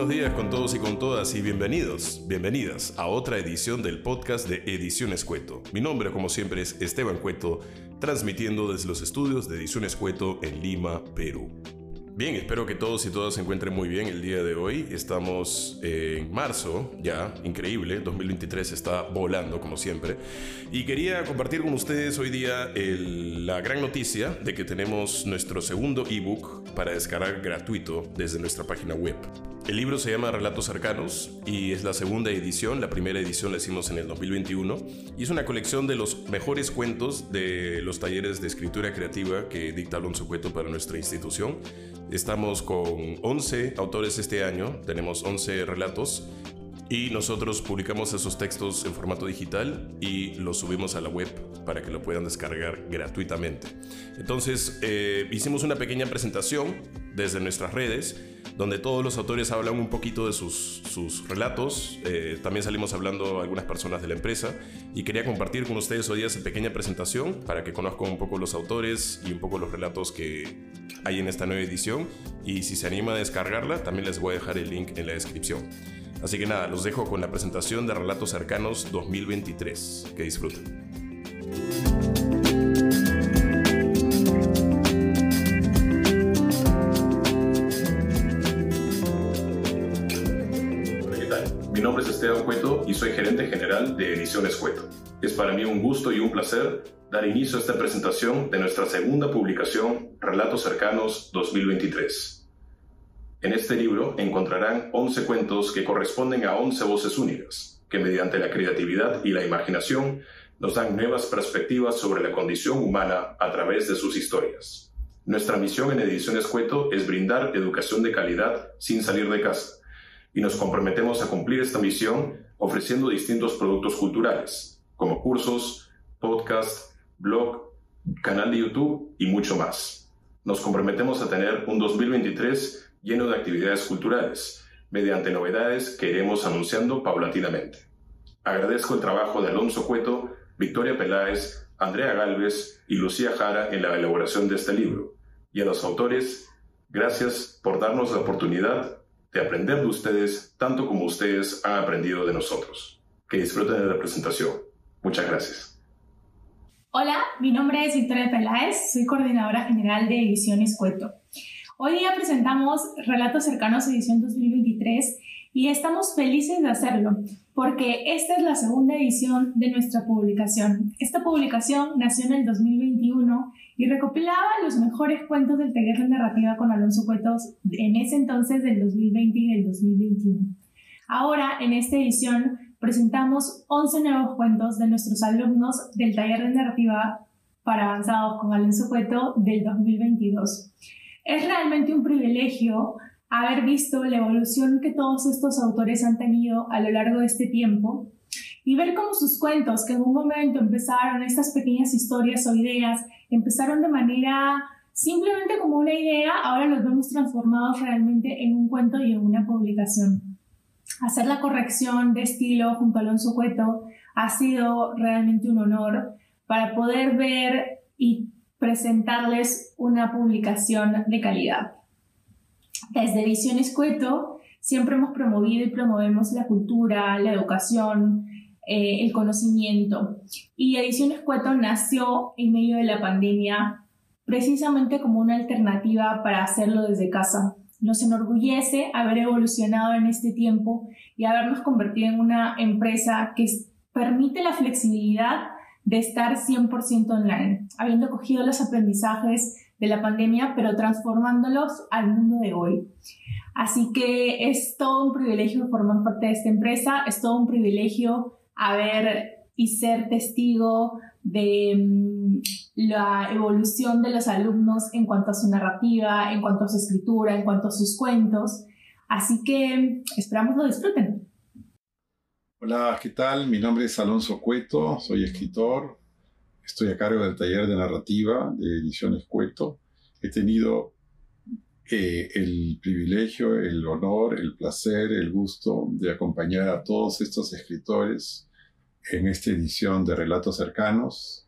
buenos días con todos y con todas y bienvenidos, bienvenidas a otra edición del podcast de Ediciones Cueto. Mi nombre, como siempre, es Esteban Cueto, transmitiendo desde los estudios de Ediciones Cueto en Lima, Perú. Bien, espero que todos y todas se encuentren muy bien el día de hoy. Estamos en marzo, ya, increíble, 2023 está volando como siempre. Y quería compartir con ustedes hoy día la gran noticia de que tenemos nuestro segundo ebook para descargar gratuito desde nuestra página web. El libro se llama Relatos Cercanos y es la segunda edición. La primera edición la hicimos en el 2021 y es una colección de los mejores cuentos de los talleres de escritura creativa que dicta Alonso Cueto para nuestra institución. Estamos con 11 autores este año, tenemos 11 relatos y nosotros publicamos esos textos en formato digital y los subimos a la web para que lo puedan descargar gratuitamente. Entonces, eh, hicimos una pequeña presentación desde nuestras redes donde todos los autores hablan un poquito de sus, sus relatos. Eh, también salimos hablando algunas personas de la empresa y quería compartir con ustedes hoy esa pequeña presentación para que conozcan un poco los autores y un poco los relatos que hay en esta nueva edición. Y si se anima a descargarla, también les voy a dejar el link en la descripción. Así que nada, los dejo con la presentación de Relatos Cercanos 2023. Que disfruten. Mi nombre es Esteban Cueto y soy gerente general de Ediciones Cueto. Es para mí un gusto y un placer dar inicio a esta presentación de nuestra segunda publicación, Relatos Cercanos 2023. En este libro encontrarán 11 cuentos que corresponden a 11 voces únicas, que mediante la creatividad y la imaginación nos dan nuevas perspectivas sobre la condición humana a través de sus historias. Nuestra misión en Ediciones Cueto es brindar educación de calidad sin salir de casa y nos comprometemos a cumplir esta misión ofreciendo distintos productos culturales, como cursos, podcast, blog, canal de YouTube y mucho más. Nos comprometemos a tener un 2023 lleno de actividades culturales, mediante novedades que iremos anunciando paulatinamente. Agradezco el trabajo de Alonso Cueto, Victoria Peláez, Andrea Galvez y Lucía Jara en la elaboración de este libro. Y a los autores, gracias por darnos la oportunidad de aprender de ustedes tanto como ustedes han aprendido de nosotros. Que disfruten de la presentación. Muchas gracias. Hola, mi nombre es Victoria Peláez, soy coordinadora general de Ediciones Cueto. Hoy día presentamos Relatos Cercanos Edición 2023 y estamos felices de hacerlo porque esta es la segunda edición de nuestra publicación. Esta publicación nació en el 2021 y recopilaba los mejores cuentos del taller de narrativa con Alonso Cuetos en ese entonces del 2020 y del 2021. Ahora, en esta edición, presentamos 11 nuevos cuentos de nuestros alumnos del taller de narrativa para avanzados con Alonso Cueto del 2022. Es realmente un privilegio haber visto la evolución que todos estos autores han tenido a lo largo de este tiempo y ver cómo sus cuentos, que en un momento empezaron estas pequeñas historias o ideas, empezaron de manera simplemente como una idea, ahora los vemos transformados realmente en un cuento y en una publicación. Hacer la corrección de estilo junto a Alonso Cueto ha sido realmente un honor para poder ver y presentarles una publicación de calidad. Desde Ediciones Cueto siempre hemos promovido y promovemos la cultura, la educación, eh, el conocimiento. Y Ediciones Cueto nació en medio de la pandemia precisamente como una alternativa para hacerlo desde casa. Nos enorgullece haber evolucionado en este tiempo y habernos convertido en una empresa que permite la flexibilidad de estar 100% online, habiendo cogido los aprendizajes de la pandemia, pero transformándolos al mundo de hoy. Así que es todo un privilegio formar parte de esta empresa, es todo un privilegio haber y ser testigo de mm, la evolución de los alumnos en cuanto a su narrativa, en cuanto a su escritura, en cuanto a sus cuentos. Así que esperamos lo disfruten. Hola, ¿qué tal? Mi nombre es Alonso Cueto, soy escritor, estoy a cargo del taller de narrativa de Ediciones Cueto. He tenido eh, el privilegio, el honor, el placer, el gusto de acompañar a todos estos escritores en esta edición de Relatos Cercanos.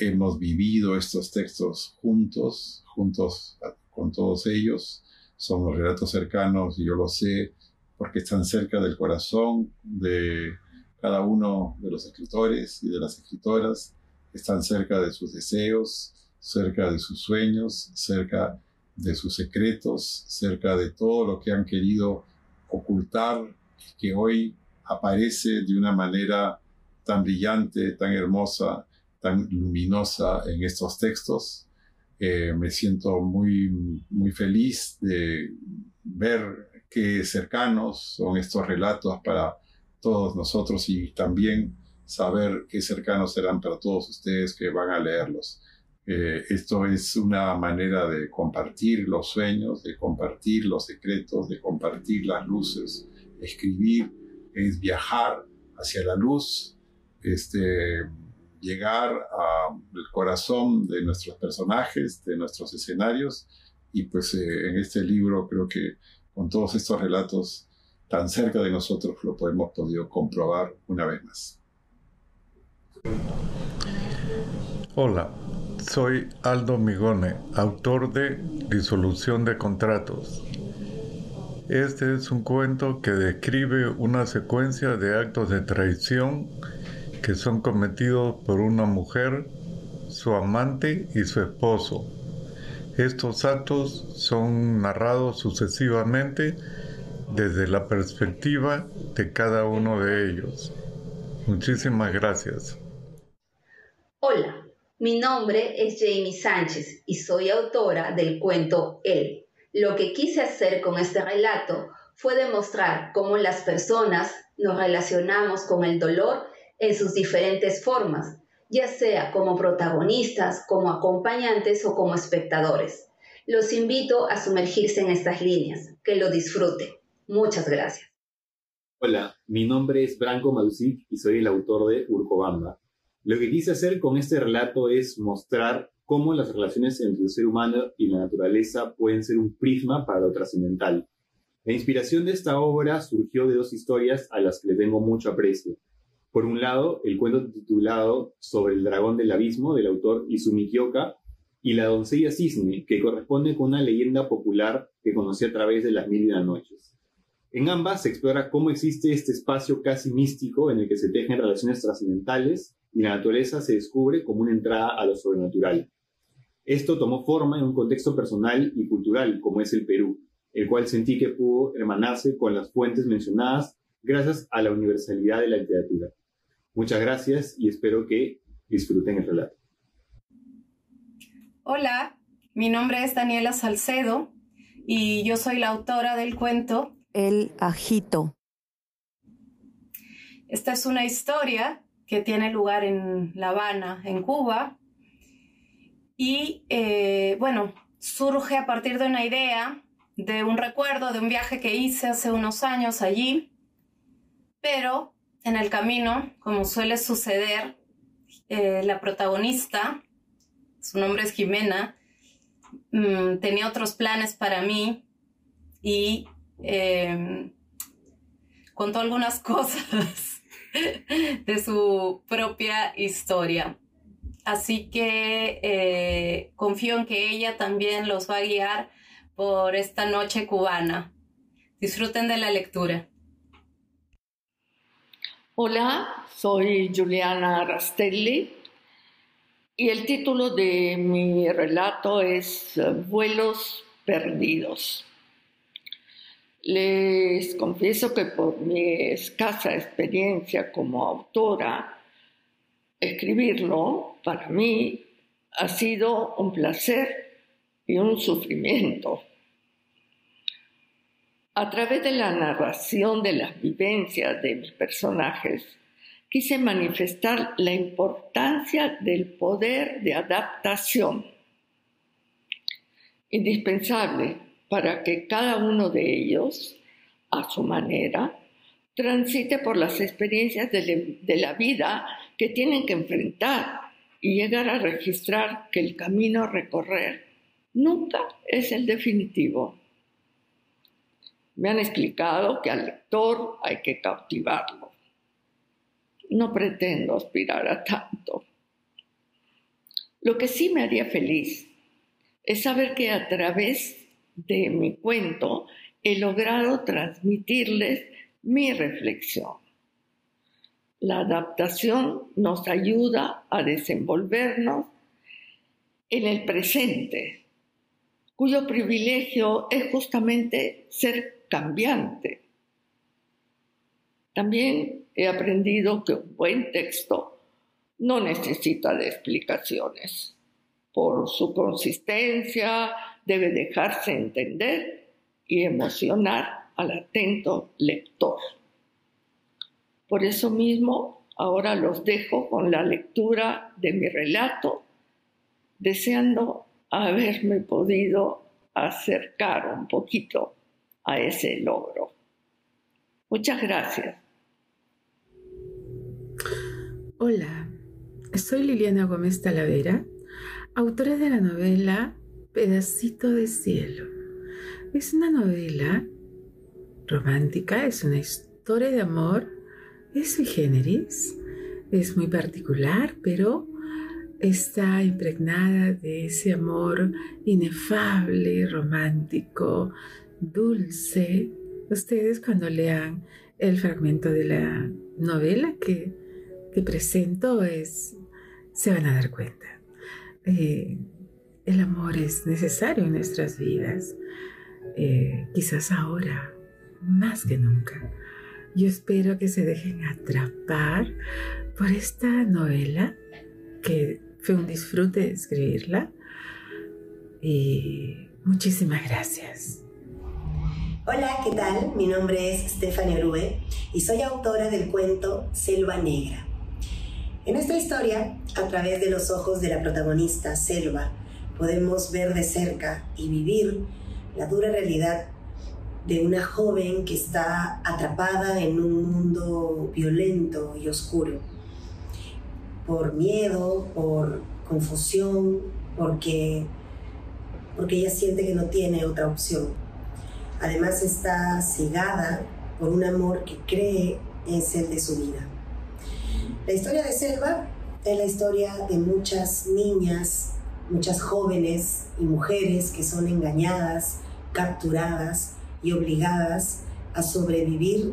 Hemos vivido estos textos juntos, juntos con todos ellos. son los relatos cercanos, y yo lo sé, porque están cerca del corazón de cada uno de los escritores y de las escritoras, están cerca de sus deseos, cerca de sus sueños, cerca de sus secretos, cerca de todo lo que han querido ocultar y que hoy aparece de una manera tan brillante, tan hermosa, tan luminosa en estos textos. Eh, me siento muy, muy feliz de ver qué cercanos son estos relatos para todos nosotros y también saber qué cercanos serán para todos ustedes que van a leerlos. Eh, esto es una manera de compartir los sueños, de compartir los secretos, de compartir las luces. Escribir es viajar hacia la luz, este, llegar al corazón de nuestros personajes, de nuestros escenarios. Y pues eh, en este libro creo que con todos estos relatos tan cerca de nosotros lo hemos podido comprobar una vez más. Hola, soy Aldo Migone, autor de Disolución de Contratos. Este es un cuento que describe una secuencia de actos de traición que son cometidos por una mujer, su amante y su esposo. Estos actos son narrados sucesivamente desde la perspectiva de cada uno de ellos. Muchísimas gracias. Hola, mi nombre es Jamie Sánchez y soy autora del cuento Él. Lo que quise hacer con este relato fue demostrar cómo las personas nos relacionamos con el dolor en sus diferentes formas, ya sea como protagonistas, como acompañantes o como espectadores. Los invito a sumergirse en estas líneas, que lo disfruten. Muchas gracias. Hola, mi nombre es Branko Madusic y soy el autor de Urcobamba. Lo que quise hacer con este relato es mostrar cómo las relaciones entre el ser humano y la naturaleza pueden ser un prisma para lo trascendental. La inspiración de esta obra surgió de dos historias a las que le tengo mucho aprecio. Por un lado, el cuento titulado Sobre el dragón del abismo del autor Izumi Kyoka y La doncella cisne, que corresponde con una leyenda popular que conocí a través de las mil y una noches. En ambas se explora cómo existe este espacio casi místico en el que se tejen relaciones trascendentales y la naturaleza se descubre como una entrada a lo sobrenatural. Esto tomó forma en un contexto personal y cultural como es el Perú, el cual sentí que pudo hermanarse con las fuentes mencionadas gracias a la universalidad de la literatura. Muchas gracias y espero que disfruten el relato. Hola, mi nombre es Daniela Salcedo y yo soy la autora del cuento El Ajito. Esta es una historia que tiene lugar en La Habana, en Cuba. Y eh, bueno, surge a partir de una idea, de un recuerdo, de un viaje que hice hace unos años allí. Pero en el camino, como suele suceder, eh, la protagonista, su nombre es Jimena, mm, tenía otros planes para mí y em, contó algunas cosas de su propia historia. Así que eh, confío en que ella también los va a guiar por esta noche cubana. Disfruten de la lectura. Hola, soy Juliana Rastelli y el título de mi relato es Vuelos Perdidos. Les confieso que por mi escasa experiencia como autora, escribirlo para mí ha sido un placer y un sufrimiento. A través de la narración de las vivencias de mis personajes, quise manifestar la importancia del poder de adaptación, indispensable para que cada uno de ellos, a su manera, transite por las experiencias de, la vida que tienen que enfrentar y llegar a registrar que el camino a recorrer nunca es el definitivo. Me han explicado que al lector hay que cautivarlo. No pretendo aspirar a tanto. Lo que sí me haría feliz es saber que a través de mi cuento he logrado transmitirles mi reflexión. La adaptación nos ayuda a desenvolvernos en el presente, cuyo privilegio es justamente ser cambiante. También he aprendido que un buen texto no necesita de explicaciones. Por su consistencia debe dejarse entender y emocionar al atento lector. Por eso mismo, ahora los dejo con la lectura de mi relato, deseando haberme podido acercar un poquito a ese logro. Muchas gracias. Hola, soy Liliana Gómez Talavera, autora de la novela Pedacito de Cielo. Es una novela romántica, es una historia de amor, es sui generis, es muy particular, pero está impregnada de ese amor inefable, romántico, dulce. Ustedes cuando lean el fragmento de la novela que, que presento es, se van a dar cuenta. Eh, el amor es necesario en nuestras vidas, eh, quizás ahora, más que nunca. Yo espero que se dejen atrapar por esta novela que fue un disfrute escribirla. Y muchísimas gracias. Hola, ¿qué tal? Mi nombre es Stephanie Orue y soy autora del cuento Selva Negra. En esta historia, a través de los ojos de la protagonista Selva, podemos ver de cerca y vivir la dura realidad de una joven que está atrapada en un mundo violento y oscuro por miedo, por confusión, porque, porque ella siente que no tiene otra opción. Además está cegada por un amor que cree es el de su vida. La historia de Selva es la historia de muchas niñas, muchas jóvenes y mujeres que son engañadas, capturadas y obligadas a sobrevivir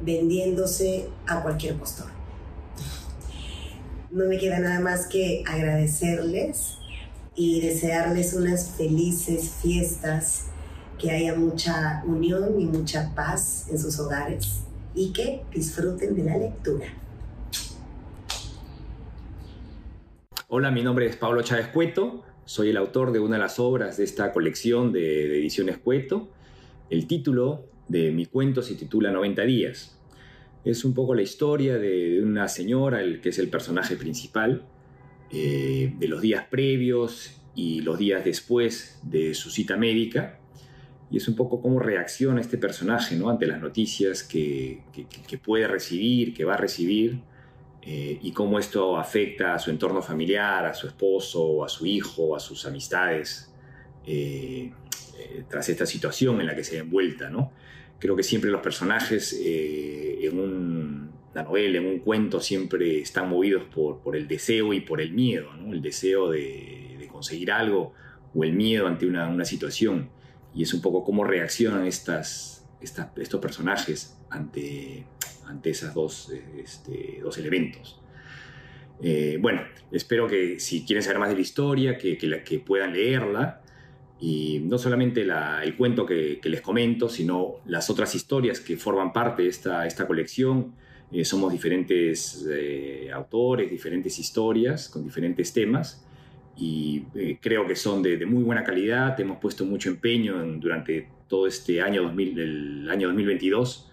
vendiéndose a cualquier postor no me queda nada más que agradecerles y desearles unas felices fiestas, que haya mucha unión y mucha paz en sus hogares y que disfruten de la lectura. Hola, mi nombre es Pablo Chávez Cueto, soy el autor de una de las obras de esta colección de, de ediciones Cueto. El título de mi cuento se titula 90 días. Es un poco la historia de, una señora, el, que es el personaje principal, eh, de los días previos y los días después de su cita médica. Y es un poco cómo reacciona este personaje ¿no? ante las noticias que, puede recibir, que va a recibir, eh, y cómo esto afecta a su entorno familiar, a su esposo, a su hijo, a sus amistades, eh, tras esta situación en la que se ve envuelta. ¿no? Creo que siempre los personajes eh, en una novela, en un cuento, siempre están movidos por, el deseo y por el miedo, el deseo de, conseguir algo o el miedo ante una, situación. Y es un poco cómo reaccionan estas, estos personajes ante, ante esos dos, este, dos elementos. Eh, bueno, espero que si quieren saber más de la historia, que, que puedan leerla. Y no solamente el cuento que, les comento, sino las otras historias que forman parte de esta, esta colección. Eh, somos diferentes eh, autores, diferentes historias con diferentes temas y eh, creo que son de, muy buena calidad. Hemos puesto mucho empeño durante todo este año, 2000, el año 2022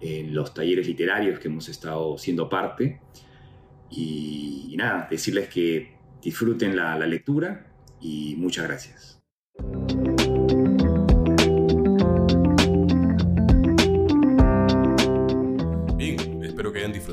en los talleres literarios que hemos estado siendo parte. Y, nada, decirles que disfruten la lectura y muchas gracias.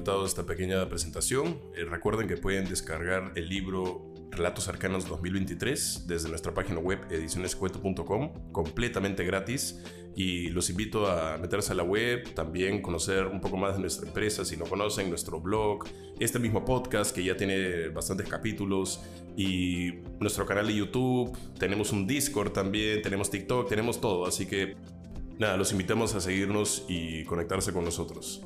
Disfrutado esta pequeña presentación. Eh, recuerden que pueden descargar el libro Relatos Cercanos 2023 desde nuestra página web edicionescueto.com, completamente gratis. Y los invito a meterse a la web, también conocer un poco más de nuestra empresa, si no conocen, nuestro blog, este mismo podcast que ya tiene bastantes capítulos y nuestro canal de YouTube, tenemos un Discord también, tenemos TikTok, tenemos todo, así que nada, los invitamos a seguirnos y conectarse con nosotros.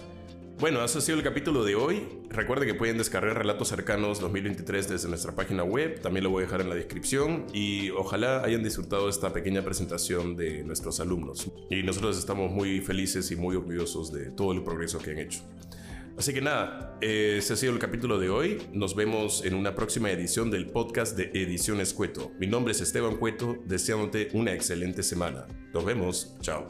Bueno, ese ha sido el capítulo de hoy. Recuerden que pueden descargar Relatos Cercanos 2023 desde nuestra página web. También lo voy a dejar en la descripción. Y ojalá hayan disfrutado esta pequeña presentación de nuestros alumnos. Y nosotros estamos muy felices y muy orgullosos de todo el progreso que han hecho. Así que nada, ese ha sido el capítulo de hoy. Nos vemos en una próxima edición del podcast de Ediciones Cueto. Mi nombre es Esteban Cueto, deseándote una excelente semana. Nos vemos. Chao.